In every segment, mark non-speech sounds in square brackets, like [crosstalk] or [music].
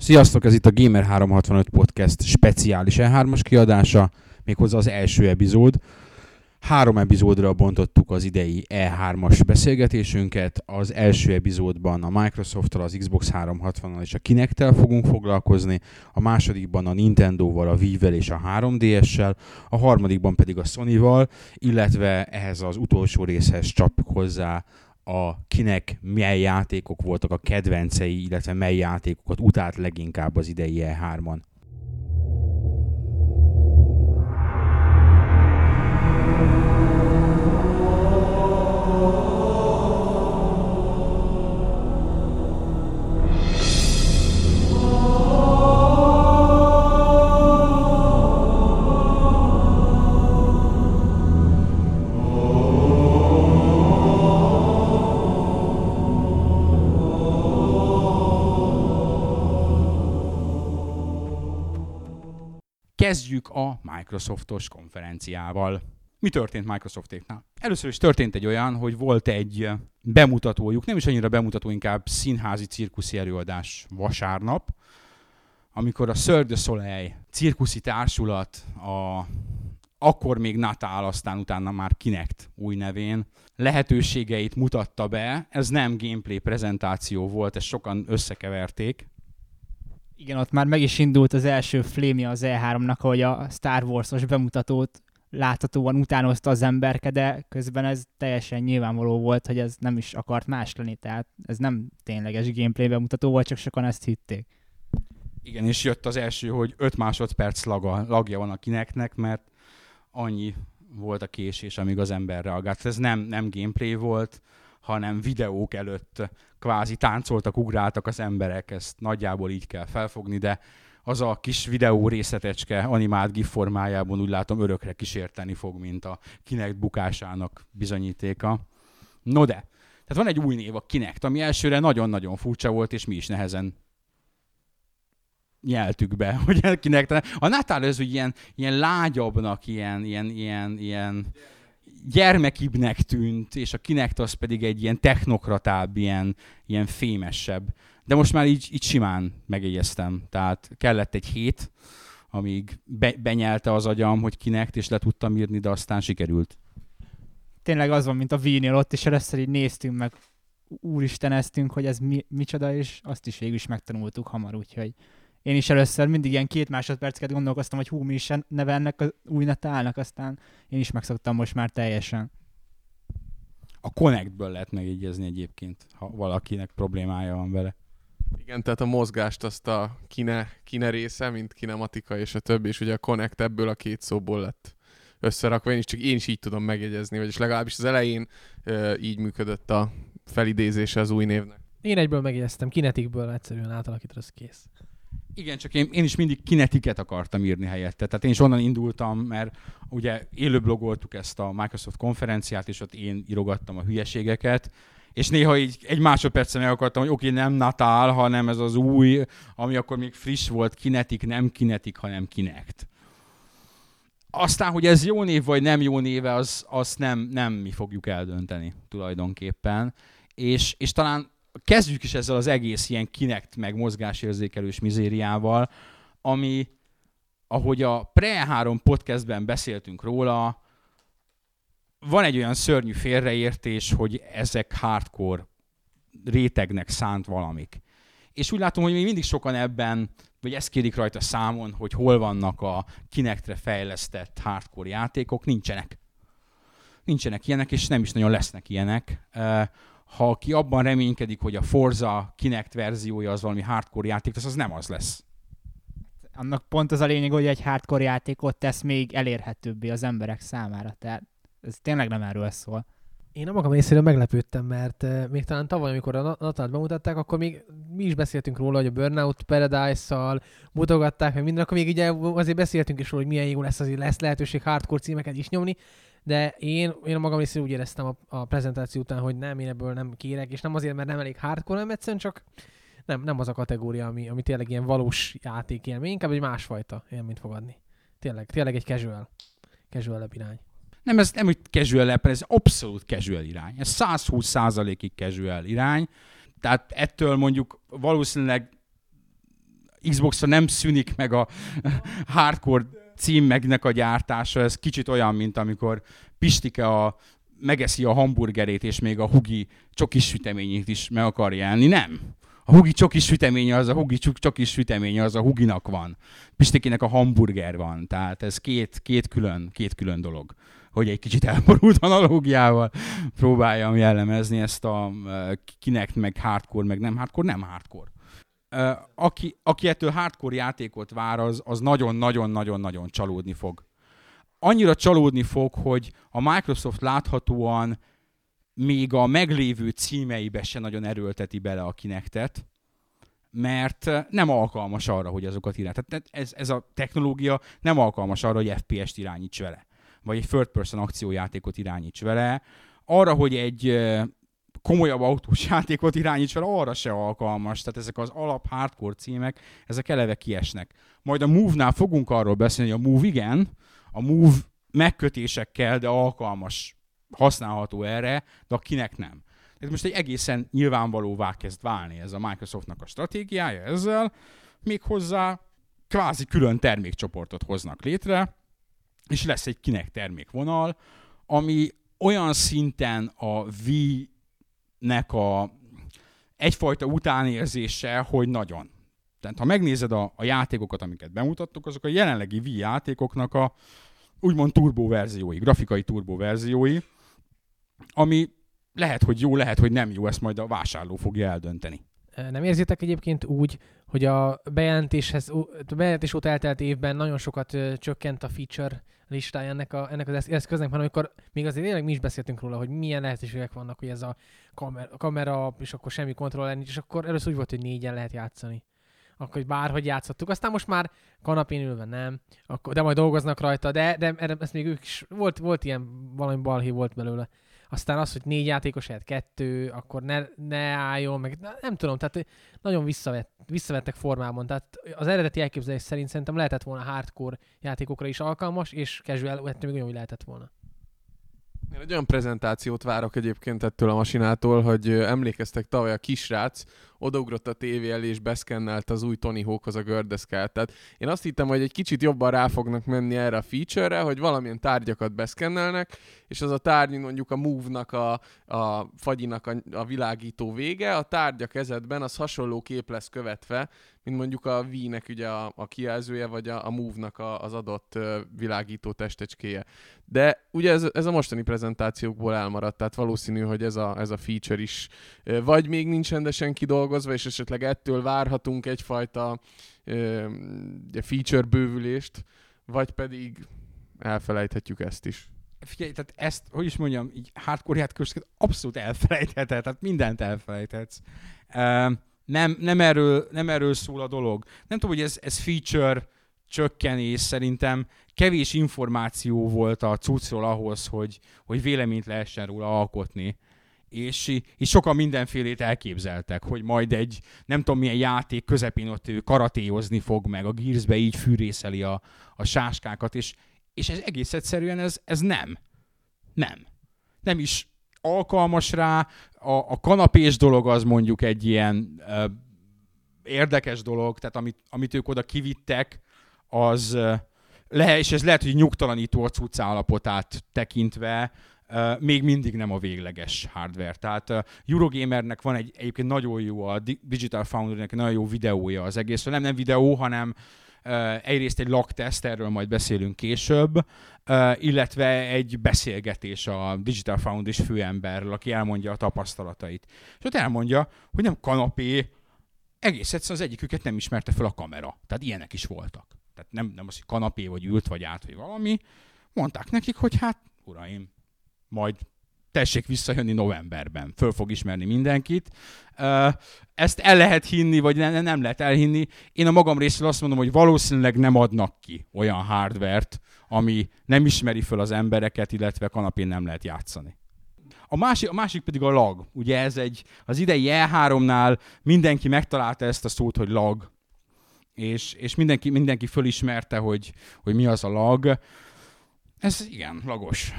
Sziasztok, ez itt a Gamer365 Podcast speciális E3-as kiadása, méghozzá az első epizód. Három epizódra bontottuk az idei E3-as beszélgetésünket. Az első epizódban a Microsoft-tal, az Xbox 360-nal és a Kinect-tel fogunk foglalkozni, a másodikban a Nintendo-val, a Wii-vel és a 3DS-sel, a harmadikban pedig a Sony-val, illetve ehhez az utolsó részhez csapjuk hozzá a kinek milyen játékok voltak a kedvencei, illetve mely játékokat utált leginkább az idei E3-on. Kezdjük a Microsoftos konferenciával. Mi történt Microsoftéknál? Először is történt egy olyan, hogy volt egy bemutatójuk, nem is annyira bemutató, inkább színházi cirkuszi előadás vasárnap, amikor a Cirque du Soleil cirkuszi társulat, a akkor még Natal, aztán utána már Kinect új nevén lehetőségeit mutatta be. Ez nem gameplay prezentáció volt, ezt sokan összekeverték. Igen, ott már meg is indult az első flémje az E3-nak, hogy a Star Wars-os bemutatót láthatóan utánozta az emberke, de közben ez teljesen nyilvánvaló volt, hogy ez nem is akart más lenni, tehát ez nem tényleges gameplay bemutató volt, csak sokan ezt hitték. Igen, és jött az első, hogy 5 másodperc laga, lagja van a kineknek, mert annyi volt a késés, amíg az ember reagált. Ez nem, nem gameplay volt, hanem videók előtt kvázi táncoltak, ugráltak az emberek, ezt nagyjából így kell felfogni, de az a kis videó részletecske animált GIF formájában úgy látom örökre kísérteni fog, mint a Kinect bukásának bizonyítéka. No de, tehát van egy új név, a Kinect, ami elsőre nagyon-nagyon furcsa volt, és mi is nehezen nyeltük be, [laughs] hogy Kinect. A Natal ez úgy ilyen, ilyen lágyabbnak, ilyen, ilyen, ilyen, ilyen gyermekibbnek tűnt, és a Kinect az pedig egy ilyen technokratább, ilyen, ilyen fémesebb. De most már így, így simán megjegyeztem. Tehát kellett egy hét, amíg be, benyelte az agyam, hogy Kinect, és le tudtam írni, de aztán sikerült. Tényleg az van, mint a Wii-nél, ott is először így néztünk meg, úristeneztünk, hogy ez mi, micsoda, és azt is végül is megtanultuk hamar, úgyhogy én is először mindig ilyen két másodpercet gondolkoztam, hogy hú, mi is neve ennek az új netálnak, aztán én is megszoktam most már teljesen. A Connectből lehet megjegyezni egyébként, ha valakinek problémája van vele. Igen, tehát a mozgást azt a kine, kine része, mint kinematika és a többi, és ugye a Connect ebből a két szóból lett összerakva, én is csak én is így tudom megjegyezni, vagyis legalábbis az elején ö, így működött a felidézése az új névnek. Én egyből megjegyeztem, kinetikből egyszerűen átalakítod, az kész. Igen, csak én, én is mindig kinetiket akartam írni helyette. Tehát én is onnan indultam, mert ugye élőblogoltuk ezt a Microsoft konferenciát, és ott én írogattam a hülyeségeket, és néha így egy másodpercen meg akartam, hogy oké, okay, nem Natal, hanem ez az új, ami akkor még friss volt, kinetik, nem kinetik, hanem kinekt. Aztán, hogy ez jó név vagy nem jó néve, az, azt nem, nem mi fogjuk eldönteni tulajdonképpen. És, és talán kezdjük is ezzel az egész ilyen kinekt meg mozgásérzékelős mizériával, ami, ahogy a Pre-3 podcastben beszéltünk róla, van egy olyan szörnyű félreértés, hogy ezek hardcore rétegnek szánt valamik. És úgy látom, hogy még mindig sokan ebben, vagy ezt kérik rajta számon, hogy hol vannak a kinektre fejlesztett hardcore játékok, nincsenek. Nincsenek ilyenek, és nem is nagyon lesznek ilyenek ha ki abban reménykedik, hogy a Forza Kinect verziója az valami hardcore játék, az, az nem az lesz. Annak pont az a lényeg, hogy egy hardcore játékot tesz még elérhetőbbé az emberek számára. Tehát ez tényleg nem erről szól. Én a magam részéről meglepődtem, mert uh, még talán tavaly, amikor a Natalt bemutatták, akkor még mi is beszéltünk róla, hogy a Burnout Paradise-szal mutogatták, meg minden, akkor még ugye azért beszéltünk is róla, hogy milyen jó lesz, azért lesz lehetőség hardcore címeket is nyomni, de én, én magam részéről úgy éreztem a, a prezentáció után, hogy nem, én ebből nem kérek, és nem azért, mert nem elég hardcore, nem egyszerűen csak nem, nem az a kategória, ami, ami tényleg ilyen valós játék élmény, inkább egy másfajta élményt fogadni. Tényleg, tényleg egy casual, casual irány. Nem, ez nem úgy casual app, ez abszolút casual irány. Ez 120 százalékig casual irány. Tehát ettől mondjuk valószínűleg Xbox-ra nem szűnik meg a [laughs] hardcore címeknek a gyártása, ez kicsit olyan, mint amikor Pistike a, megeszi a hamburgerét, és még a hugi csokis süteményét is meg akarja enni. Nem. A hugi csokis süteménye az a hugi csokis süteménye az a huginak van. Pistikének a hamburger van. Tehát ez két, két, külön, két külön dolog hogy egy kicsit elborult analógiával próbáljam jellemezni ezt a kinek meg hardcore, meg nem hardcore, nem hardcore. Aki, aki ettől hardcore játékot vár, az, az nagyon-nagyon-nagyon-nagyon csalódni fog. Annyira csalódni fog, hogy a Microsoft láthatóan még a meglévő címeibe se nagyon erőlteti bele a kinektet, mert nem alkalmas arra, hogy azokat irány. Tehát ez, ez a technológia nem alkalmas arra, hogy FPS-t irányíts vele vagy egy third person akciójátékot irányíts vele. Arra, hogy egy komolyabb autós [laughs] játékot irányíts vele, arra se alkalmas. Tehát ezek az alap hardcore címek, ezek eleve kiesnek. Majd a Move-nál fogunk arról beszélni, hogy a Move igen, a Move megkötésekkel, de alkalmas, használható erre, de a kinek nem. Ez most egy egészen nyilvánvalóvá kezd válni ez a Microsoftnak a stratégiája ezzel, méghozzá kvázi külön termékcsoportot hoznak létre, és lesz egy kinek termékvonal, ami olyan szinten a V-nek a egyfajta utánérzése, hogy nagyon. Tehát ha megnézed a, a játékokat, amiket bemutattuk, azok a jelenlegi V játékoknak a úgymond turbo verziói, grafikai turbo verziói, ami lehet, hogy jó, lehet, hogy nem jó, ezt majd a vásárló fogja eldönteni. Nem érzitek egyébként úgy, hogy a bejelentéshez, bejelentés óta eltelt évben nagyon sokat csökkent a feature listája ennek, a, ennek az eszköznek, hanem amikor még azért tényleg mi is beszéltünk róla, hogy milyen lehetőségek vannak, hogy ez a kamera, kamera és akkor semmi kontroller nincs, és akkor először úgy volt, hogy négyen lehet játszani. Akkor hogy bárhogy játszottuk. Aztán most már kanapén ülve nem, akkor, de majd dolgoznak rajta, de, de ezt még ők is, volt, volt ilyen valami balhé volt belőle aztán az, hogy négy játékos helyett kettő, akkor ne, ne álljon, meg nem tudom, tehát nagyon visszavett, visszavettek formában, tehát az eredeti elképzelés szerint szerintem lehetett volna hardcore játékokra is alkalmas, és casual még ugyanúgy lehetett volna. Én egy olyan prezentációt várok egyébként ettől a masinától, hogy emlékeztek tavaly a kisrác, odaugrott a tévé elé és beszkennelt az új Tony Hawkhoz a gördeszkát. Tehát én azt hittem, hogy egy kicsit jobban rá fognak menni erre a feature-re, hogy valamilyen tárgyakat beszkennelnek, és az a tárgy mondjuk a Move-nak, a, a fagyinak a, a világító vége, a tárgya kezedben az hasonló kép lesz követve, mint mondjuk a Wii-nek ugye a, a kijelzője, vagy a, a Move-nak a, az adott világító testecskéje. De ugye ez, ez a mostani prezentációkból elmaradt, tehát valószínű, hogy ez a, ez a feature is vagy még nincs rendesen kidolgozva, és esetleg ettől várhatunk egyfajta feature bővülést, vagy pedig elfelejthetjük ezt is. Figyelj, tehát ezt, hogy is mondjam, így hardcore játékosokat abszolút elfelejtheted, tehát mindent elfelejthetsz. Nem, nem, erről, nem erről szól a dolog. Nem tudom, hogy ez, ez feature csökkenés, szerintem kevés információ volt a cuccról ahhoz, hogy, hogy véleményt lehessen róla alkotni. És, és sokan mindenfélét elképzeltek, hogy majd egy nem tudom milyen játék közepén ott ő karatéozni fog meg, a Gearsbe így fűrészeli a, a sáskákat, és, és ez egész egyszerűen ez, ez nem. Nem. Nem is alkalmas rá. A, a kanapés dolog az mondjuk egy ilyen ö, érdekes dolog, tehát amit, amit ők oda kivittek, az ö, le, és ez lehet, hogy nyugtalanító a cucc állapotát tekintve, Uh, még mindig nem a végleges hardware. Tehát uh, Eurogamernek van egy egyébként nagyon jó, a Digital Foundry-nek nagyon jó videója az egészről. Nem, nem videó, hanem egyrészt egy lakteszt, erről majd beszélünk később, illetve egy beszélgetés a Digital Foundation főemberről, aki elmondja a tapasztalatait. És ott elmondja, hogy nem kanapé, egész egyszerűen az egyiküket nem ismerte fel a kamera. Tehát ilyenek is voltak. Tehát nem, nem az, hogy kanapé, vagy ült, vagy át, vagy valami. Mondták nekik, hogy hát, uraim, majd tessék visszajönni novemberben, föl fog ismerni mindenkit. Ezt el lehet hinni, vagy nem, nem lehet elhinni. Én a magam részéről azt mondom, hogy valószínűleg nem adnak ki olyan hardvert, ami nem ismeri föl az embereket, illetve kanapén nem lehet játszani. A másik, a másik pedig a lag. Ugye ez egy, az idei E3-nál mindenki megtalálta ezt a szót, hogy lag. És, és mindenki, mindenki fölismerte, hogy, hogy mi az a lag. Ez igen, lagos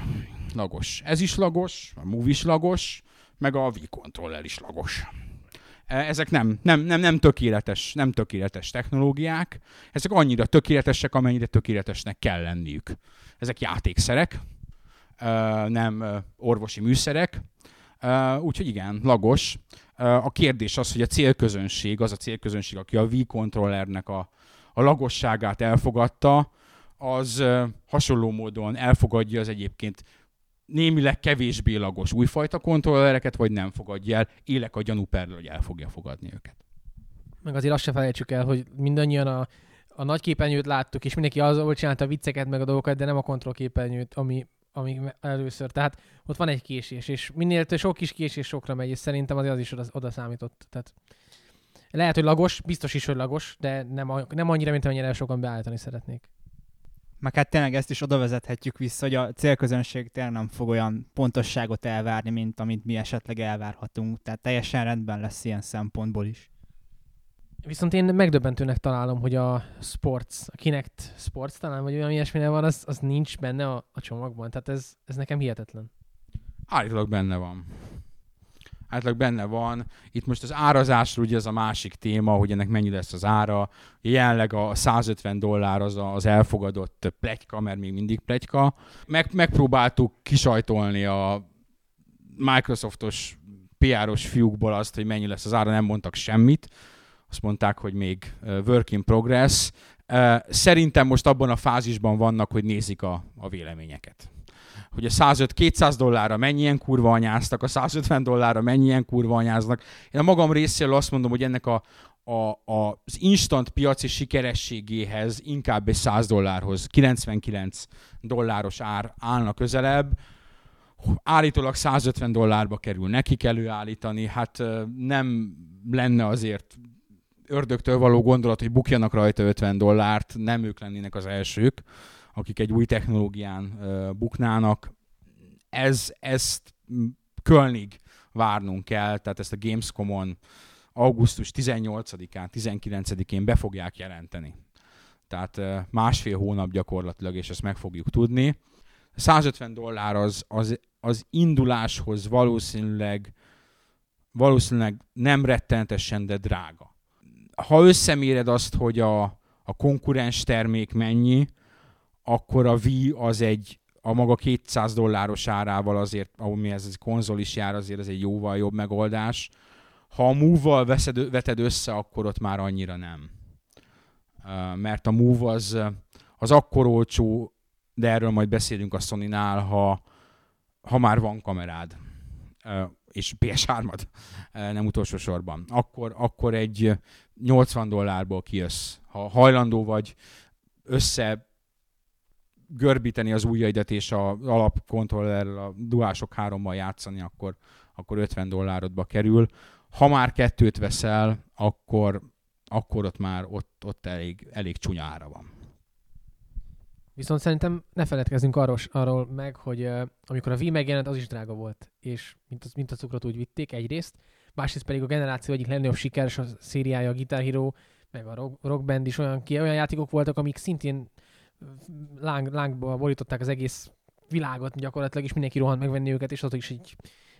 lagos. Ez is lagos, a Move is lagos, meg a V-Controller is lagos. Ezek nem, nem, nem, nem, tökéletes, nem tökéletes technológiák, ezek annyira tökéletesek, amennyire tökéletesnek kell lenniük. Ezek játékszerek, nem orvosi műszerek, úgyhogy igen, lagos. A kérdés az, hogy a célközönség, az a célközönség, aki a V-controllernek a, a lagosságát elfogadta, az hasonló módon elfogadja az egyébként némileg kevésbé lagos újfajta kontrollereket, vagy nem fogadja el. Élek a gyanú perről, hogy el fogja fogadni őket. Meg azért azt se felejtsük el, hogy mindannyian a, a nagy képernyőt láttuk, és mindenki azzal csinálta a vicceket, meg a dolgokat, de nem a kontrollképernyőt, ami, ami először. Tehát ott van egy késés, és minél több sok kis késés sokra megy, és szerintem azért az is oda, oda számított. Tehát lehet, hogy lagos, biztos is, hogy lagos, de nem, nem annyira, mint amennyire sokan beállítani szeretnék. Meg hát tényleg ezt is oda vezethetjük vissza, hogy a célközönség tényleg nem fog olyan pontosságot elvárni, mint amit mi esetleg elvárhatunk. Tehát teljesen rendben lesz ilyen szempontból is. Viszont én megdöbbentőnek találom, hogy a Sports, a Kinect Sports talán, vagy olyan ilyesmi van, az, az nincs benne a, a csomagban. Tehát ez, ez nekem hihetetlen. Állítólag benne van átlag benne van. Itt most az árazásról ugye ez a másik téma, hogy ennek mennyi lesz az ára. Jelenleg a 150 dollár az az elfogadott plegyka, mert még mindig plegyka. Meg, megpróbáltuk kisajtolni a Microsoftos PR-os fiúkból azt, hogy mennyi lesz az ára, nem mondtak semmit. Azt mondták, hogy még work in progress. Szerintem most abban a fázisban vannak, hogy nézik a, a véleményeket hogy a 105-200 dollárra mennyien kurva anyáztak, a 150 dollárra mennyien kurva anyáznak. Én a magam részéről azt mondom, hogy ennek a, a, a, az instant piaci sikerességéhez inkább egy 100 dollárhoz, 99 dolláros ár állna közelebb. Állítólag 150 dollárba kerül nekik előállítani, hát nem lenne azért ördögtől való gondolat, hogy bukjanak rajta 50 dollárt, nem ők lennének az elsők akik egy új technológián buknának. Ez, ezt Kölnig várnunk kell, tehát ezt a Gamescom-on augusztus 18-án, 19-én be fogják jelenteni. Tehát másfél hónap gyakorlatilag, és ezt meg fogjuk tudni. 150 dollár az, az, az induláshoz valószínűleg, valószínűleg nem rettenetesen, de drága. Ha összeméred azt, hogy a, a konkurens termék mennyi, akkor a Wii az egy a maga 200 dolláros árával azért, ahogy ez egy konzol is jár, azért ez egy jóval jobb megoldás. Ha a Move-val veszed, veted össze, akkor ott már annyira nem. Mert a Move az, az akkor olcsó, de erről majd beszélünk a Sony-nál, ha, ha már van kamerád és PS3-ad nem utolsó sorban, akkor, akkor egy 80 dollárból kijössz. Ha hajlandó vagy össze görbíteni az ujjaidat és a alapkontrollerrel, a duások hárommal játszani, akkor, akkor 50 dollárodba kerül. Ha már kettőt veszel, akkor, akkor ott már ott, ott elég, elég csúnyára van. Viszont szerintem ne feledkezzünk arról, arról meg, hogy uh, amikor a Wii megjelent, az is drága volt, és mint, az, mint a cukrot úgy vitték egyrészt, másrészt pedig a generáció egyik legnagyobb sikeres a szériája, a Guitar Hero, meg a rock, rock Band is olyan, olyan játékok voltak, amik szintén láng, lángba borították az egész világot gyakorlatilag, és mindenki rohant megvenni őket, és ott is egy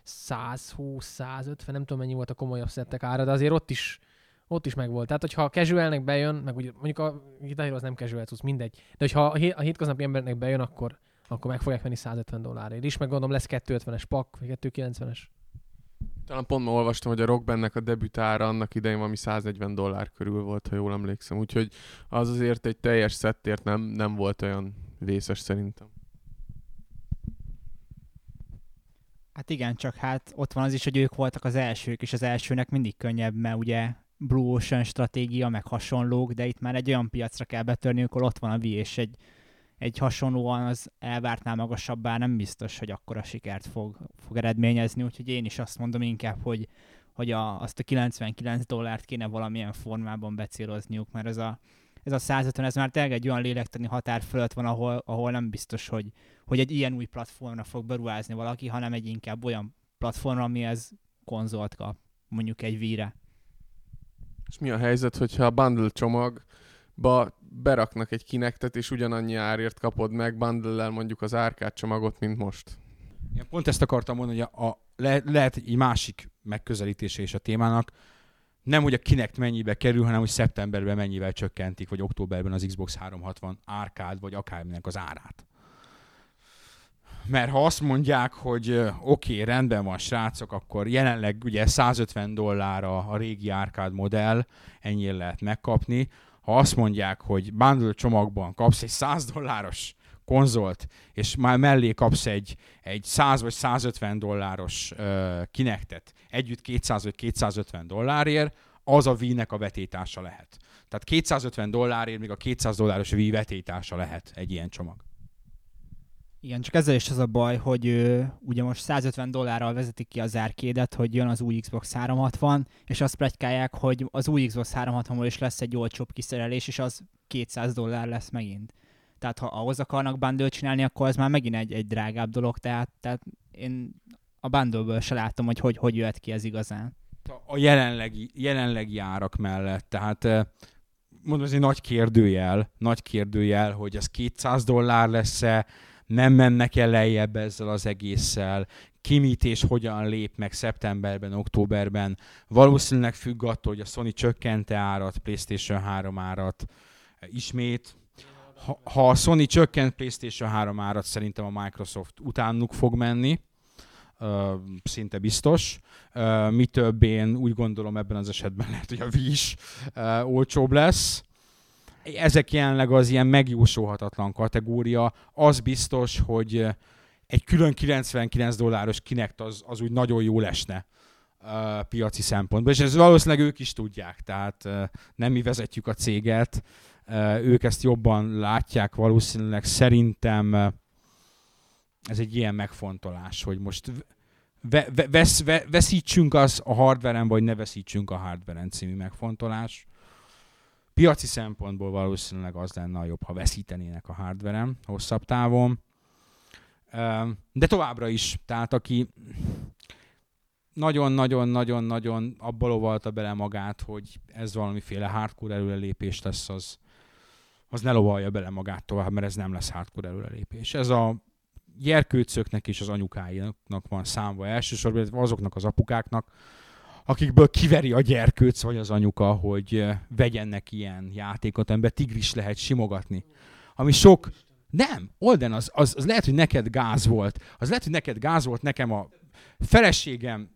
120-150, nem tudom mennyi volt a komolyabb szettek ára, de azért ott is ott is megvolt. Tehát, hogyha a casualnek bejön, meg ugye, mondjuk a Guitar az nem casual cucc, mindegy. De hogyha a, hét, a hétköznapi embernek bejön, akkor, akkor meg fogják venni 150 dollárért is, meg gondolom lesz 250-es pak, vagy 290-es. Talán pont ma olvastam, hogy a Rockbennek a debütára annak idején valami 140 dollár körül volt, ha jól emlékszem. Úgyhogy az azért egy teljes szettért nem, nem volt olyan vészes szerintem. Hát igen, csak hát ott van az is, hogy ők voltak az elsők, és az elsőnek mindig könnyebb, mert ugye Blue Ocean stratégia, meg hasonlók, de itt már egy olyan piacra kell betörni, akkor ott van a Wii, és egy egy hasonlóan az elvártnál magasabbá nem biztos, hogy akkora sikert fog, fog eredményezni, úgyhogy én is azt mondom inkább, hogy, hogy a, azt a 99 dollárt kéne valamilyen formában becélozniuk, mert ez a, ez a 150, ez már tényleg egy olyan lélektani határ fölött van, ahol, ahol nem biztos, hogy, hogy egy ilyen új platformra fog beruházni valaki, hanem egy inkább olyan platformra, amihez konzolt kap, mondjuk egy víre. És mi a helyzet, hogyha a bundle csomag ba beraknak egy kinektet, és ugyanannyi árért kapod meg bundle mondjuk az árkát csomagot, mint most. Én pont ezt akartam mondani, hogy a, a, le, lehet egy másik megközelítése is a témának. nem, hogy a Kinect mennyibe kerül, hanem hogy szeptemberben mennyivel csökkentik, vagy októberben az Xbox 360 árkád, vagy akárminek az árát. Mert ha azt mondják, hogy oké, okay, rendben van srácok, akkor jelenleg ugye 150 dollár a régi árkád modell, ennyire lehet megkapni. Ha azt mondják, hogy bundle csomagban kapsz egy 100 dolláros konzolt, és már mellé kapsz egy, egy 100 vagy 150 dolláros uh, kinektet, együtt 200 vagy 250 dollárért, az a Wii-nek a vetétása lehet. Tehát 250 dollárért még a 200 dolláros Wii vetétása lehet egy ilyen csomag. Igen, csak ezzel is az a baj, hogy ö, ugye most 150 dollárral vezetik ki az árkédet, hogy jön az új Xbox 360, és azt pletykálják, hogy az új Xbox 360-ból is lesz egy olcsóbb kiszerelés, és az 200 dollár lesz megint. Tehát ha ahhoz akarnak bundle csinálni, akkor ez már megint egy, egy drágább dolog, tehát, tehát én a bundle se látom, hogy, hogy hogy jöhet ki ez igazán. A jelenlegi, jelenlegi árak mellett, tehát mondom, ez egy nagy kérdőjel, nagy kérdőjel, hogy ez 200 dollár lesz-e, nem mennek el lejjebb ezzel az egésszel, ki mit és hogyan lép meg szeptemberben, októberben. Valószínűleg függ attól, hogy a Sony csökkente árat, PlayStation 3 árat ismét, ha, ha a Sony csökkent PlayStation 3 árat, szerintem a Microsoft utánuk fog menni, uh, szinte biztos. Uh, mi több én úgy gondolom ebben az esetben lehet, hogy a Wii is uh, olcsóbb lesz. Ezek jelenleg az ilyen megjósolhatatlan kategória. Az biztos, hogy egy külön 99 dolláros Kinect az, az úgy nagyon jó lesne uh, piaci szempontból, és ez valószínűleg ők is tudják, tehát uh, nem mi vezetjük a céget, ők ezt jobban látják valószínűleg. Szerintem ez egy ilyen megfontolás, hogy most ve, ve, vesz, ve, veszítsünk az a hardveren, vagy ne veszítsünk a hardveren című megfontolás. Piaci szempontból valószínűleg az lenne a jobb, ha veszítenének a hardveren hosszabb távon. De továbbra is, tehát aki nagyon-nagyon-nagyon-nagyon abba lovalta bele magát, hogy ez valamiféle hardcore előrelépés lesz, az, az ne lovalja bele magát tovább, mert ez nem lesz hardcore előrelépés. Ez a gyerkőcöknek és az anyukáinak van számva elsősorban, azoknak az apukáknak, akikből kiveri a gyerkőc vagy az anyuka, hogy vegyenek ilyen játékot, amiben tigris lehet simogatni. Ami sok... Nem, Olden, az, az, az lehet, hogy neked gáz volt. Az lehet, hogy neked gáz volt, nekem a feleségem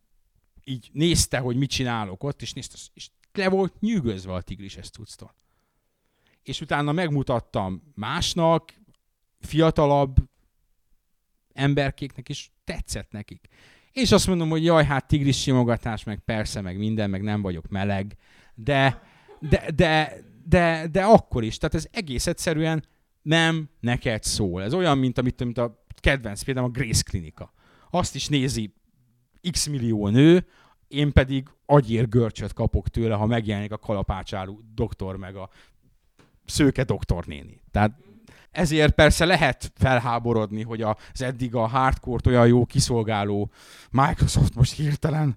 így nézte, hogy mit csinálok ott, és nézte, és le volt nyűgözve a tigris ezt tudsztól és utána megmutattam másnak, fiatalabb emberkéknek is tetszett nekik. És azt mondom, hogy jaj, hát tigris simogatás, meg persze, meg minden, meg nem vagyok meleg, de, de, de, de, de akkor is. Tehát ez egész egyszerűen nem neked szól. Ez olyan, mint, amit, mint a kedvenc, például a Grace Klinika. Azt is nézi x millió nő, én pedig agyér görcsöt kapok tőle, ha megjelenik a kalapácsáló doktor meg a szőke doktornéni. Tehát ezért persze lehet felháborodni, hogy az eddig a hardcore olyan jó kiszolgáló Microsoft most hirtelen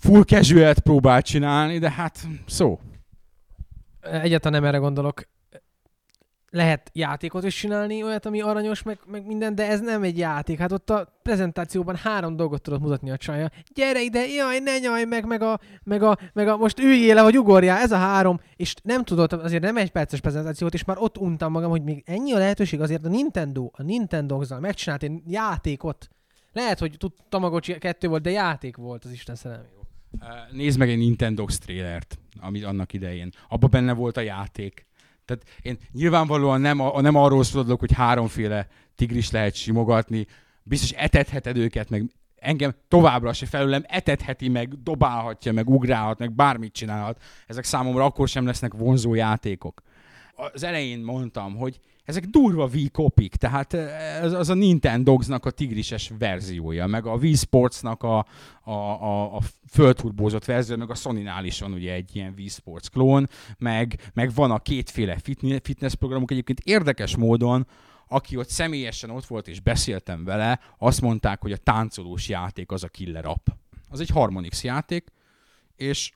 full casual próbál csinálni, de hát szó. Egyáltalán nem erre gondolok lehet játékot is csinálni, olyat, ami aranyos, meg, meg minden, de ez nem egy játék. Hát ott a prezentációban három dolgot tudott mutatni a csaja. Gyere ide, jaj, ne nyaj, meg, meg, a, meg, a, meg a, most üljél le, vagy ugorjál, ez a három, és nem tudott, azért nem egy perces prezentációt, és már ott untam magam, hogy még ennyi a lehetőség, azért a Nintendo, a Nintendo-zal megcsinált egy játékot. Lehet, hogy tud Tamagotchi kettő volt, de játék volt az Isten szerelmi. Nézd meg egy Nintendo trailert, ami annak idején. Abban benne volt a játék tehát én nyilvánvalóan nem, a, nem arról szólok, hogy háromféle tigris lehet simogatni, biztos etetheted őket, meg engem továbbra se felőlem etetheti, meg dobálhatja, meg ugrálhat, meg bármit csinálhat. Ezek számomra akkor sem lesznek vonzó játékok. Az elején mondtam, hogy ezek durva Wii kopik, tehát ez az a Nintendogsnak a tigrises verziója, meg a Wii Sportsnak a, a, a, a fölturbózott verzió, meg a Sony-nál is van ugye egy ilyen Wii Sports klón, meg, meg van a kétféle fitness programok. Egyébként érdekes módon aki ott személyesen ott volt és beszéltem vele, azt mondták, hogy a táncolós játék az a killer app. Az egy Harmonix játék, és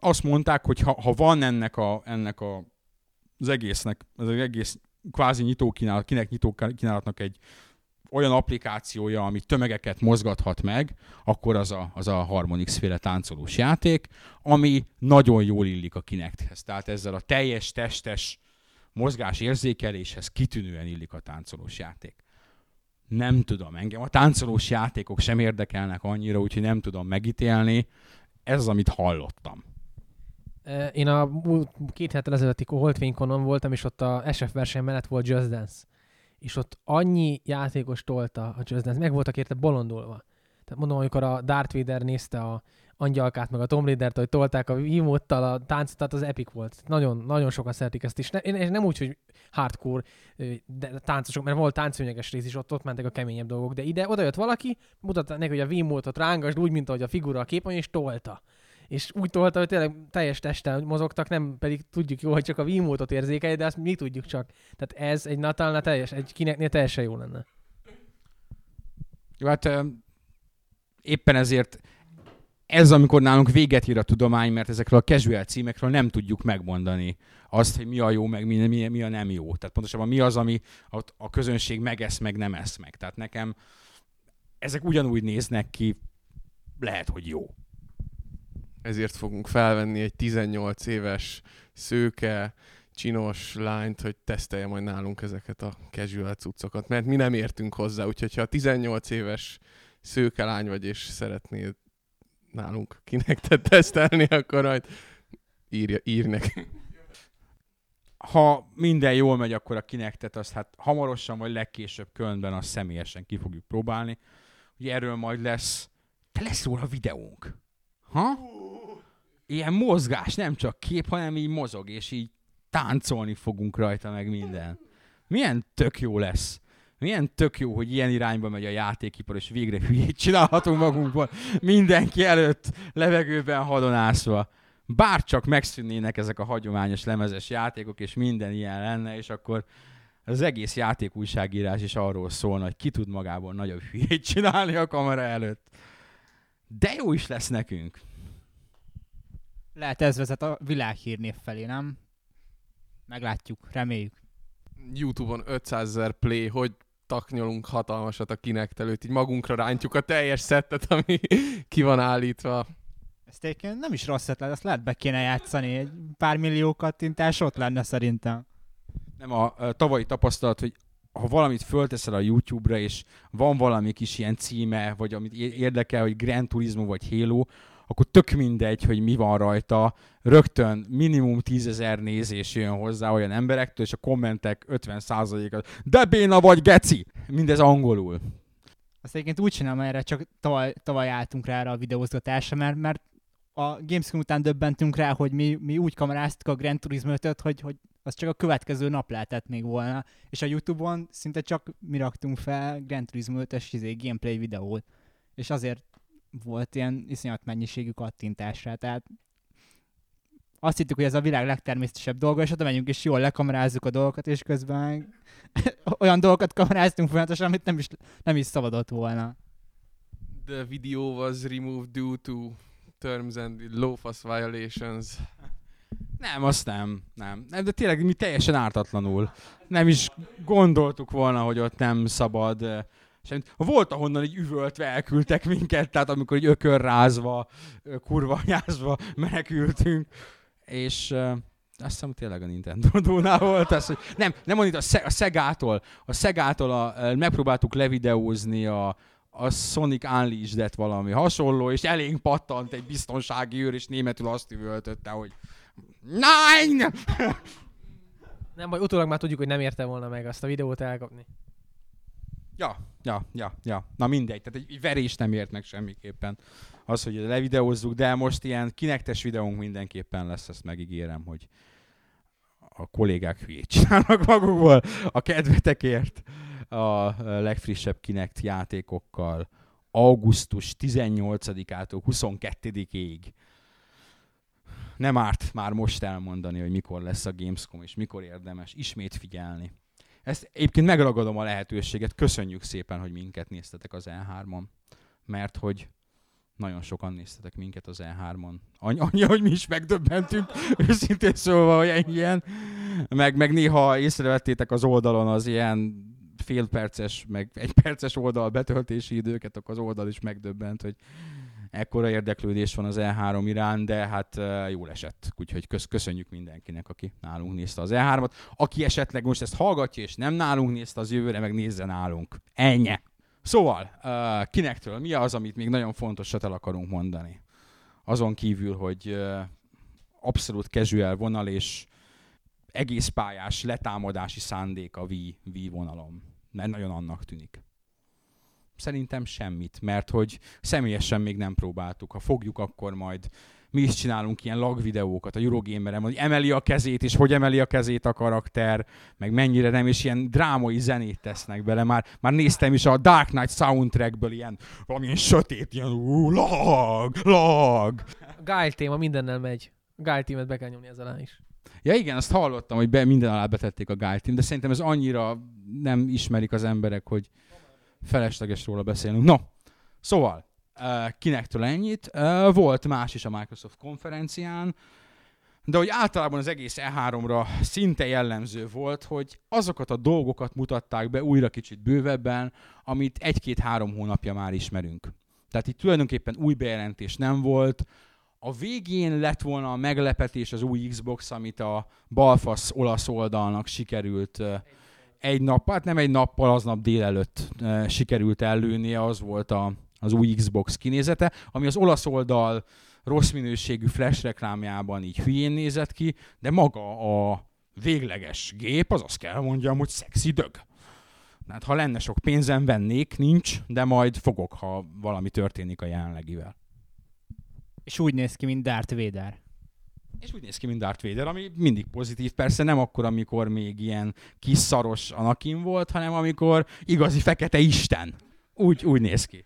azt mondták, hogy ha, ha van ennek, a, ennek a, az egésznek, az egész kvázi nyitó kínálat, kinek nyitó kínálatnak egy olyan applikációja, ami tömegeket mozgathat meg, akkor az a, az a Harmonix féle táncolós játék, ami nagyon jól illik a Kinecthez. Tehát ezzel a teljes testes mozgás érzékeléshez kitűnően illik a táncolós játék. Nem tudom, engem a táncolós játékok sem érdekelnek annyira, úgyhogy nem tudom megítélni. Ez az, amit hallottam. Én a két héttel ezelőtti Holtvénykonon voltam, és ott a SF verseny mellett volt Just Dance és ott annyi játékos tolta a Just Dance, meg voltak érte bolondulva. Tehát mondom, amikor a Darth Vader nézte a angyalkát, meg a Tomb Raider-t, hogy tolták a Wiimote-tal a táncot, tehát az epic volt. Nagyon, nagyon sokan szeretik ezt is. Ne, én nem úgy, hogy hardcore de táncosok, mert volt táncszőnyeges rész is, ott, ott mentek a keményebb dolgok, de ide oda jött valaki, mutatta neki, hogy a Wiimote-ot rángasd úgy, mint ahogy a figura a képen, és tolta és úgy tolta, hogy tényleg teljes testen mozogtak, nem pedig tudjuk jó, hogy csak a Wiimote-ot érzékelj, de azt mi tudjuk csak. Tehát ez egy Natalnál teljes, egy kineknél teljesen jó lenne. Jó, hát éppen ezért ez, amikor nálunk véget ír a tudomány, mert ezekről a casual címekről nem tudjuk megmondani azt, hogy mi a jó, meg mi, mi, mi a nem jó. Tehát pontosabban mi az, ami a, a közönség megesz, meg nem esz meg. Tehát nekem ezek ugyanúgy néznek ki, lehet, hogy jó ezért fogunk felvenni egy 18 éves szőke, csinos lányt, hogy tesztelje majd nálunk ezeket a casual cuccokat, mert mi nem értünk hozzá, úgyhogy ha 18 éves szőke lány vagy, és szeretnél nálunk kinek te tesztelni, akkor majd írja, ír neki. Ha minden jól megy, akkor a kinektet azt hát hamarosan vagy legkésőbb Kölnben azt személyesen ki fogjuk próbálni. Ugye erről majd lesz, de lesz róla videónk. Ha? Ilyen mozgás, nem csak kép, hanem így mozog, és így táncolni fogunk rajta, meg minden. Milyen tök jó lesz. Milyen tök jó, hogy ilyen irányba megy a játékipar, és végre hülyét csinálhatunk magunkból mindenki előtt levegőben hadonászva. Bár csak megszűnnének ezek a hagyományos lemezes játékok, és minden ilyen lenne, és akkor az egész játékújságírás is arról szólna, hogy ki tud magából nagyobb hülyét csinálni a kamera előtt. De jó is lesz nekünk. Lehet ez vezet a világhírnév felé, nem? Meglátjuk, reméljük. Youtube-on 500 ezer play, hogy taknyolunk hatalmasat a kinek előtt, így magunkra rántjuk a teljes szettet, [laughs] ami ki van állítva. Ezt egyébként nem is rossz ötlet, ezt lehet be kéne játszani, egy pár millió kattintás ott lenne szerintem. Nem, a, a tavalyi tapasztalat, hogy ha valamit fölteszel a YouTube-ra, és van valami kis ilyen címe, vagy amit érdekel, hogy Grand Turismo vagy Halo, akkor tök mindegy, hogy mi van rajta, rögtön minimum tízezer nézés jön hozzá olyan emberektől, és a kommentek 50%-a, de béna vagy geci! Mindez angolul. Azt egyébként úgy csinálom erre, csak tavaly, tavaly álltunk rá erre a videózgatásra, mert, mert a Gamescom után döbbentünk rá, hogy mi, mi úgy kameráztuk a Grand Turismo 5 hogy, hogy az csak a következő nap lehetett még volna. És a Youtube-on szinte csak mi raktunk fel Grand Turismo 5-es izé, gameplay videót. És azért volt ilyen iszonyat mennyiségű kattintásra, tehát azt hittük, hogy ez a világ legtermészetesebb dolga, és oda megyünk, és jól lekamerázzuk a dolgokat, és közben [laughs] olyan dolgokat kameráztunk folyamatosan, amit nem is, nem is szabadott volna. The video was removed due to terms and law violations. Nem, azt nem, nem. nem. De tényleg mi teljesen ártatlanul. Nem is gondoltuk volna, hogy ott nem szabad Semmit. Volt, ahonnan egy üvöltve elküldtek minket, tehát amikor egy ökörrázva, kurvanyázva menekültünk, és uh, azt hiszem tényleg a Nintendo-nál volt ez, hogy nem, nem mondjuk a, Se- a Szegától, a Szegától a, megpróbáltuk levideózni a, a Sonic Unleashed-et valami hasonló, és elénk pattant egy biztonsági őr, és németül azt üvöltötte, hogy Nine! Nem baj, utólag már tudjuk, hogy nem érte volna meg azt a videót elkapni. Ja, ja, ja, ja. Na mindegy, tehát egy verés nem ért meg semmiképpen. Az, hogy levideózzuk, de most ilyen kinektes videónk mindenképpen lesz, ezt megígérem, hogy a kollégák hülyét csinálnak magukból a kedvetekért a legfrissebb Kinect játékokkal augusztus 18-ától 22-ig. Nem árt már most elmondani, hogy mikor lesz a Gamescom, és mikor érdemes ismét figyelni. Ezt egyébként megragadom a lehetőséget, köszönjük szépen, hogy minket néztetek az E3-on, mert hogy nagyon sokan néztetek minket az E3-on. Annyi, annyi hogy mi is megdöbbentünk, [laughs] őszintén szólva, hogy ilyen, meg, meg néha észrevettétek az oldalon az ilyen fél perces, meg egy perces oldal betöltési időket, akkor az oldal is megdöbbent, hogy ekkora érdeklődés van az E3 irán, de hát jól esett. Úgyhogy kösz, köszönjük mindenkinek, aki nálunk nézte az E3-at. Aki esetleg most ezt hallgatja, és nem nálunk nézte, az jövőre meg nézze nálunk. Ennyi. Szóval, kinektől mi az, amit még nagyon fontosat el akarunk mondani? Azon kívül, hogy abszolút casual vonal és egész pályás letámadási szándék a V, v vonalom. Mert nagyon annak tűnik. Szerintem semmit, mert hogy személyesen még nem próbáltuk. Ha fogjuk, akkor majd mi is csinálunk ilyen lagvideókat a Eurogamerem, hogy emeli a kezét, és hogy emeli a kezét a karakter, meg mennyire nem, és ilyen drámai zenét tesznek bele. Már, már néztem is a Dark Knight soundtrackből ilyen valamilyen sötét, ilyen ú, lag, lag. A Guile téma mindennel megy. A Guile be kell nyomni ezzel alá is. Ja igen, azt hallottam, hogy be, minden alá betették a Guile Team, de szerintem ez annyira nem ismerik az emberek, hogy felesleges róla beszélnünk. No, szóval, uh, kinektől ennyit. Uh, volt más is a Microsoft konferencián, de hogy általában az egész E3-ra szinte jellemző volt, hogy azokat a dolgokat mutatták be újra kicsit bővebben, amit egy-két-három hónapja már ismerünk. Tehát itt tulajdonképpen új bejelentés nem volt, a végén lett volna a meglepetés az új Xbox, amit a balfasz olasz oldalnak sikerült egy nap, hát nem egy nappal, aznap délelőtt sikerült ellőnie, az volt a, az új Xbox kinézete, ami az olasz oldal rossz minőségű flash reklámjában így hülyén nézett ki, de maga a végleges gép, az azt kell mondjam, hogy szexi dög. Hát ha lenne sok pénzem, vennék, nincs, de majd fogok, ha valami történik a jelenlegivel. És úgy néz ki, mint Darth Vader. És úgy néz ki, mint Darth Vader, ami mindig pozitív. Persze nem akkor, amikor még ilyen kis szaros Anakin volt, hanem amikor igazi fekete isten. Úgy, úgy néz ki.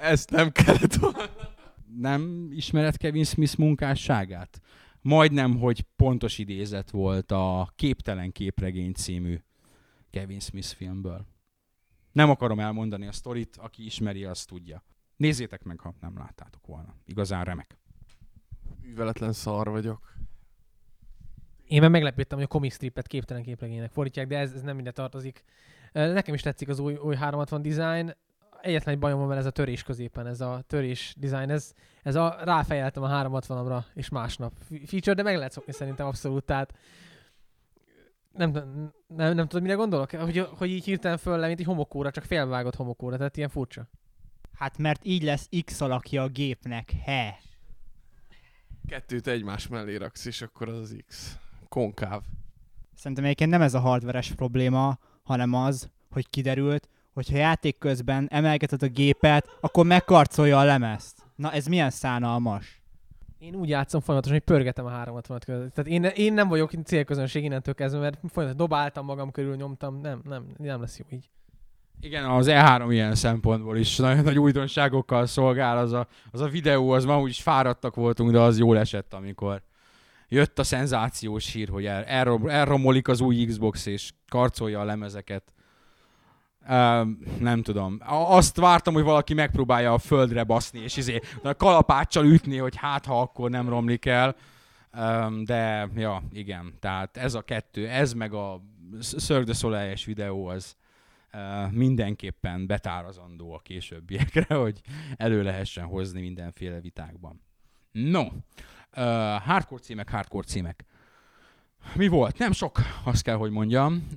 Ezt nem kellett volna. Nem ismered Kevin Smith munkásságát? Majdnem, hogy pontos idézet volt a Képtelen képregény című Kevin Smith filmből. Nem akarom elmondani a sztorit, aki ismeri, azt tudja. Nézzétek meg, ha nem láttátok volna. Igazán remek. Műveletlen szar vagyok. Én már meglepődtem, hogy a comic stripet képtelen képregénynek fordítják, de ez, ez nem minden tartozik. Nekem is tetszik az új, új 360 design. Egyetlen egy bajom van ez a törés középen, ez a törés design, ez, ez a ráfejeltem a 360-amra, és másnap Fe- feature, de meg lehet szokni szerintem abszolút, tehát nem, nem, nem, nem tudod, mire gondolok? Hogy, hogy így hirtelen föl le, mint egy homokóra, csak félvágott homokóra, tehát ilyen furcsa. Hát mert így lesz X alakja a gépnek, he. Kettőt egymás mellé raksz, és akkor az az X. Konkáv. Szerintem egyébként nem ez a hardveres probléma, hanem az, hogy kiderült, hogyha játék közben emelgeted a gépet, akkor megkarcolja a lemezt. Na ez milyen szánalmas. Én úgy játszom folyamatosan, hogy pörgetem a 360 között. Tehát én, én nem vagyok célközönség innentől kezdve, mert folyamatosan dobáltam magam körül, nyomtam, nem, nem, nem lesz jó így. Igen, az E3 ilyen szempontból is nagyon nagy újdonságokkal szolgál. Az a, az a videó, az ma úgyis fáradtak voltunk, de az jól esett, amikor jött a szenzációs hír, hogy el, elrom, elromolik az új Xbox, és karcolja a lemezeket. Um, nem tudom. Azt vártam, hogy valaki megpróbálja a földre baszni, és izé, a kalapáccsal ütni, hogy hát ha akkor nem romlik el. Um, de, ja, igen. Tehát ez a kettő, ez meg a Cirque du videó az uh, mindenképpen betárazandó a későbbiekre, [laughs] hogy elő lehessen hozni mindenféle vitákban. No, hardcore címek, hardcore címek. Mi volt? Nem sok, azt kell, hogy mondjam.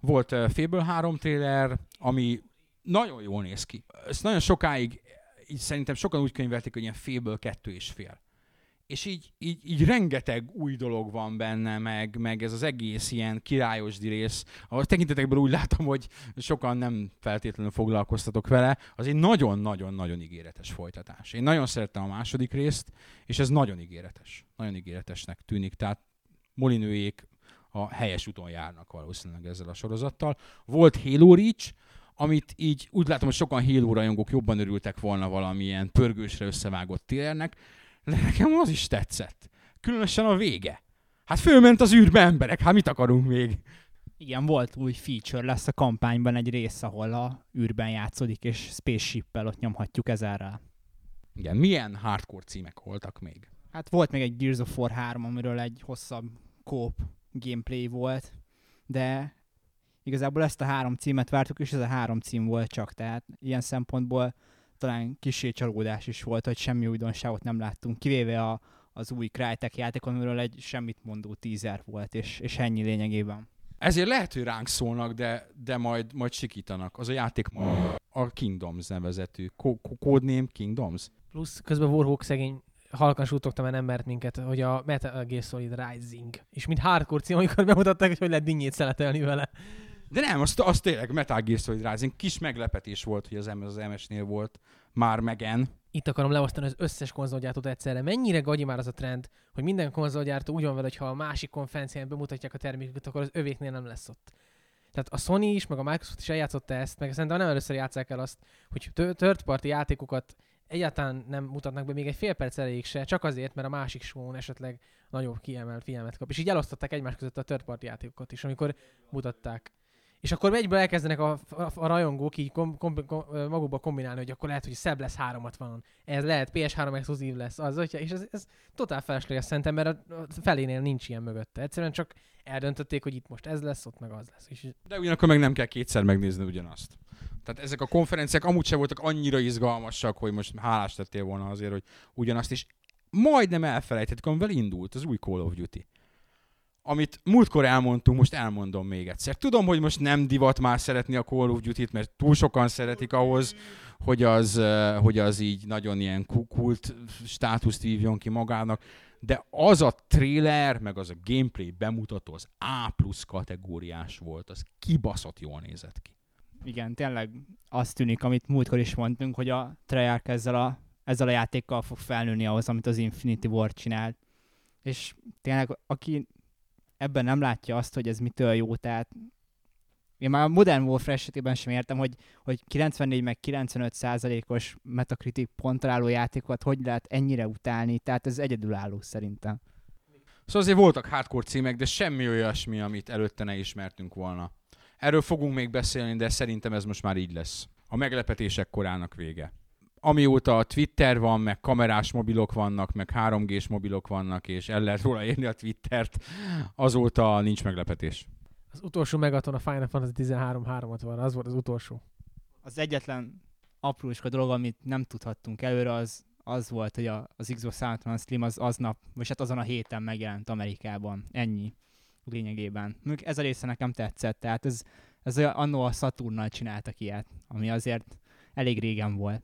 Volt Fable 3 trailer, ami nagyon jól néz ki. Ezt nagyon sokáig, így szerintem sokan úgy könyvelték, hogy ilyen Fable 2 és fél. És így, így, így rengeteg új dolog van benne, meg, meg ez az egész ilyen királyos rész. A tekintetekből úgy látom, hogy sokan nem feltétlenül foglalkoztatok vele. Az egy nagyon-nagyon-nagyon ígéretes folytatás. Én nagyon szerettem a második részt, és ez nagyon ígéretes. Nagyon ígéretesnek tűnik. Tehát Molinőjék a helyes úton járnak valószínűleg ezzel a sorozattal. Volt Halo Reach, amit így úgy látom, hogy sokan Halo rajongók jobban örültek volna valamilyen pörgősre összevágott térnek, de nekem az is tetszett. Különösen a vége. Hát fölment az űrbe emberek, hát mit akarunk még? Igen, volt új feature, lesz a kampányban egy rész, ahol a űrben játszódik, és spaceship-pel ott nyomhatjuk ezerrel. Igen, milyen hardcore címek voltak még? Hát volt még egy Gears of War 3, amiről egy hosszabb kóp gameplay volt, de igazából ezt a három címet vártuk, és ez a három cím volt csak, tehát ilyen szempontból talán kisé csalódás is volt, hogy semmi újdonságot nem láttunk, kivéve a, az új Crytek játékon, amiről egy semmit mondó teaser volt, és, és ennyi lényegében. Ezért lehet, hogy ránk szólnak, de, de majd, majd sikítanak. Az a játék a Kingdoms nevezetű. Codename Kingdoms. Plusz közben Warhawk szegény halkan sútogta, mert nem mert minket, hogy a Metal Gear Solid Rising. És mint hardcore cím, amikor bemutatták, hogy hogy lehet dinnyét szeletelni vele. De nem, az, az tényleg Metal Gear Solid Rising. Kis meglepetés volt, hogy az, az MS-nél volt már megen. Itt akarom leosztani az összes konzolgyártót egyszerre. Mennyire gagyi már az a trend, hogy minden konzolgyártó úgy van vele, hogy ha a másik konferencián bemutatják a terméküket, akkor az övéknél nem lesz ott. Tehát a Sony is, meg a Microsoft is eljátszotta ezt, meg szerintem nem először játszák el azt, hogy third party játékokat egyáltalán nem mutatnak be még egy fél perc elég se, csak azért, mert a másik show esetleg nagyobb kiemelt figyelmet kap. És így elosztották egymás között a third party játékokat is, amikor mutatták. És akkor egyből elkezdenek a, a, a rajongók így kom, kom, kom, magukba kombinálni, hogy akkor lehet, hogy szebb lesz 360 Ez lehet, PS3 exkluzív lesz, az, hogyha, és ez, ez totál felesleges szerintem, mert a felénél nincs ilyen mögötte. Egyszerűen csak eldöntötték, hogy itt most ez lesz, ott meg az lesz. És... De ugyanakkor meg nem kell kétszer megnézni ugyanazt. Tehát ezek a konferenciák amúgy sem voltak annyira izgalmasak, hogy most hálás tettél volna azért, hogy ugyanazt is majdnem elfelejtettük, amivel indult az új Call of Duty amit múltkor elmondtunk, most elmondom még egyszer. Tudom, hogy most nem divat már szeretni a Call of Duty-t, mert túl sokan szeretik ahhoz, hogy az, hogy az így nagyon ilyen kult státuszt vívjon ki magának, de az a trailer, meg az a gameplay bemutató, az A plusz kategóriás volt, az kibaszott jól nézett ki. Igen, tényleg azt tűnik, amit múltkor is mondtunk, hogy a Treyarch ezzel a, ezzel a játékkal fog felnőni ahhoz, amit az Infinity War csinált. És tényleg, aki ebben nem látja azt, hogy ez mitől jó, tehát én már a Modern Warfare esetében sem értem, hogy, hogy 94 meg 95 százalékos Metacritic ponttaláló játékot hogy lehet ennyire utálni, tehát ez egyedülálló szerintem. Szóval azért voltak hardcore címek, de semmi olyasmi, amit előtte ne ismertünk volna. Erről fogunk még beszélni, de szerintem ez most már így lesz. A meglepetések korának vége amióta a Twitter van, meg kamerás mobilok vannak, meg 3G-s mobilok vannak, és el lehet róla érni a Twittert, azóta nincs meglepetés. Az utolsó megaton a Final Fantasy 13 3 van, az volt az utolsó. Az egyetlen apróska dolog, amit nem tudhattunk előre, az, az volt, hogy a, az Xbox 360 Slim az aznap, vagy hát azon a héten megjelent Amerikában. Ennyi lényegében. Ez a része nekem tetszett, tehát ez, ez annó a Saturnnal csináltak ilyet, ami azért elég régen volt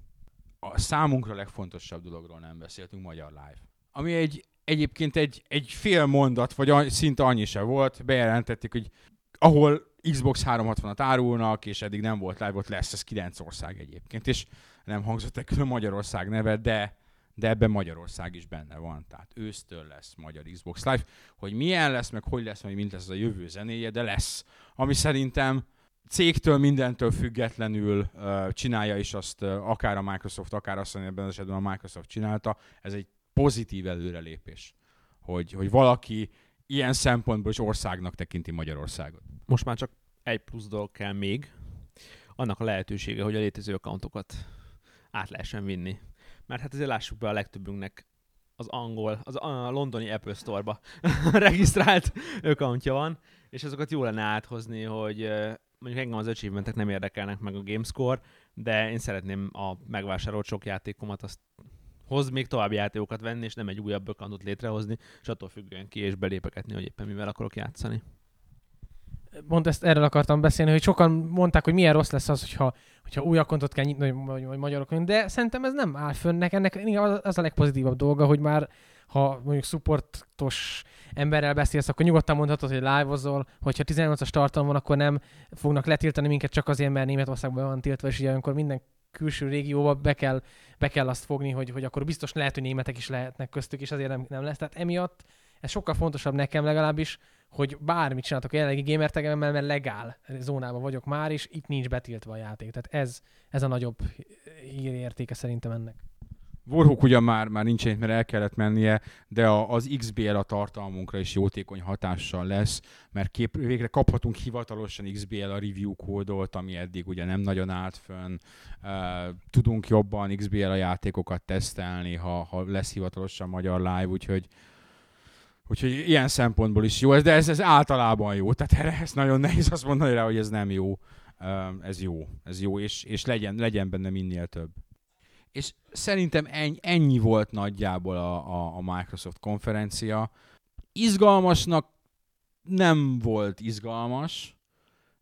a számunkra legfontosabb dologról nem beszéltünk, Magyar Live. Ami egy, egyébként egy, egy fél mondat, vagy szinte annyi se volt, bejelentették, hogy ahol Xbox 360-at árulnak, és eddig nem volt live, ott lesz, ez 9 ország egyébként, és nem hangzott el külön Magyarország neve, de, de ebben Magyarország is benne van, tehát ősztől lesz magyar Xbox Live. Hogy milyen lesz, meg hogy lesz, vagy mint lesz az a jövő zenéje, de lesz. Ami szerintem cégtől, mindentől függetlenül uh, csinálja is azt, uh, akár a Microsoft, akár azt, ebben az esetben a Microsoft csinálta, ez egy pozitív előrelépés, hogy, hogy valaki ilyen szempontból is országnak tekinti Magyarországot. Most már csak egy plusz dolog kell még, annak a lehetősége, hogy a létező accountokat át lehessen vinni. Mert hát azért lássuk be, a legtöbbünknek az angol, az a londoni Apple Store-ba [laughs] regisztrált accountja van, és azokat jó lenne áthozni, hogy mondjuk engem az achievementek nem érdekelnek meg a Gamescore, de én szeretném a megvásárolt sok játékomat azt hoz még további játékokat venni, és nem egy újabb accountot létrehozni, és attól függően ki és belépeketni, hogy éppen mivel akarok játszani. Pont ezt erről akartam beszélni, hogy sokan mondták, hogy milyen rossz lesz az, hogyha, hogyha új akkontot kell nyitni, vagy, vagy magyarok, de szerintem ez nem áll fönnek. Ennek az a legpozitívabb dolga, hogy már ha mondjuk supportos emberrel beszélsz, akkor nyugodtan mondhatod, hogy live-ozol, hogyha 18-as tartalom van, akkor nem fognak letiltani minket csak azért, mert Németországban van tiltva, és ugye amikor minden külső régióba be kell, be kell azt fogni, hogy, hogy akkor biztos lehet, hogy németek is lehetnek köztük, és azért nem, nem lesz. Tehát emiatt ez sokkal fontosabb nekem legalábbis, hogy bármit csináltok a jelenlegi gamertegemmel, mert legál zónában vagyok már, és itt nincs betiltva a játék. Tehát ez, ez a nagyobb hírértéke szerintem ennek. Warhawk ugyan már, már nincs mert el kellett mennie, de a, az XBL a tartalmunkra is jótékony hatással lesz, mert kép, végre kaphatunk hivatalosan XBL a review kódolt, ami eddig ugye nem nagyon állt fönn. Uh, tudunk jobban XBL a játékokat tesztelni, ha, ha lesz hivatalosan magyar live, úgyhogy Úgyhogy ilyen szempontból is jó de ez, ez általában jó. Tehát erre ez nagyon nehéz azt mondani rá, hogy ez nem jó. Ez jó, ez jó, és, és legyen, legyen benne minél több. És szerintem ennyi, ennyi volt nagyjából a, a, a Microsoft konferencia. Izgalmasnak nem volt izgalmas,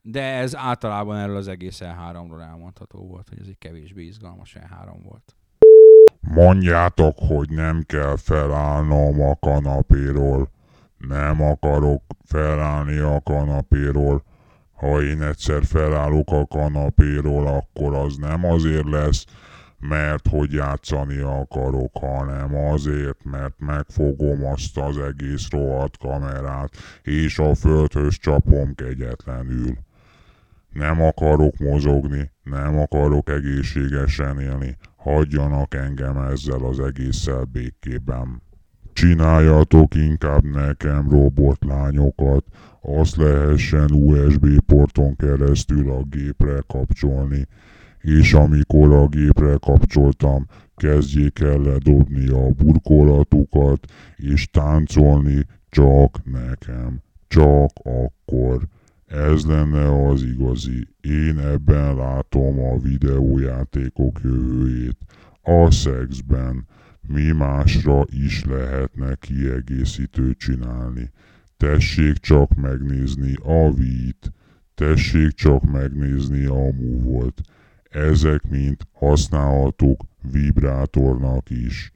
de ez általában erről az egész E3-ról elmondható volt, hogy ez egy kevésbé izgalmas E3 volt. Mondjátok, hogy nem kell felállnom a kanapéról. Nem akarok felállni a kanapéról. Ha én egyszer felállok a kanapéról, akkor az nem azért lesz, mert hogy játszani akarok, hanem azért, mert megfogom azt az egész rohadt kamerát, és a földhöz csapom kegyetlenül. Nem akarok mozogni, nem akarok egészségesen élni, hagyjanak engem ezzel az egésszel békében. Csináljatok inkább nekem robotlányokat, azt lehessen USB porton keresztül a gépre kapcsolni, és amikor a gépre kapcsoltam, kezdjék el ledobni a burkolatukat, és táncolni csak nekem, csak akkor. Ez lenne az igazi. Én ebben látom a videójátékok jövőjét. A szexben mi másra is lehetne kiegészítőt csinálni. Tessék csak megnézni a Wii-t, tessék csak megnézni a Move-ot. Ezek mind használhatók vibrátornak is.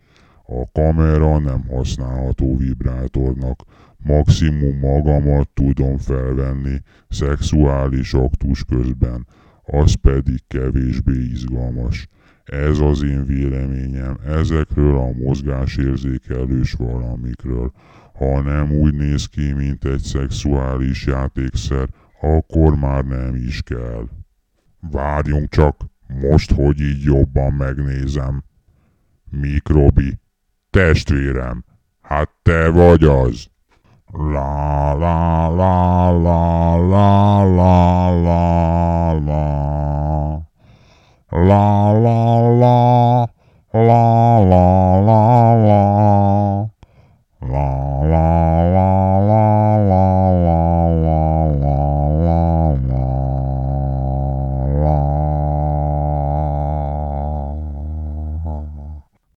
A kamera nem használható vibrátornak, maximum magamat tudom felvenni szexuális aktus közben, az pedig kevésbé izgalmas. Ez az én véleményem ezekről a mozgásérzékelős valamikről. Ha nem úgy néz ki, mint egy szexuális játékszer, akkor már nem is kell. Várjunk csak, most, hogy így jobban megnézem. Mikrobi, testvérem, hát te vagy az. La la la la la la la la la la la la la la la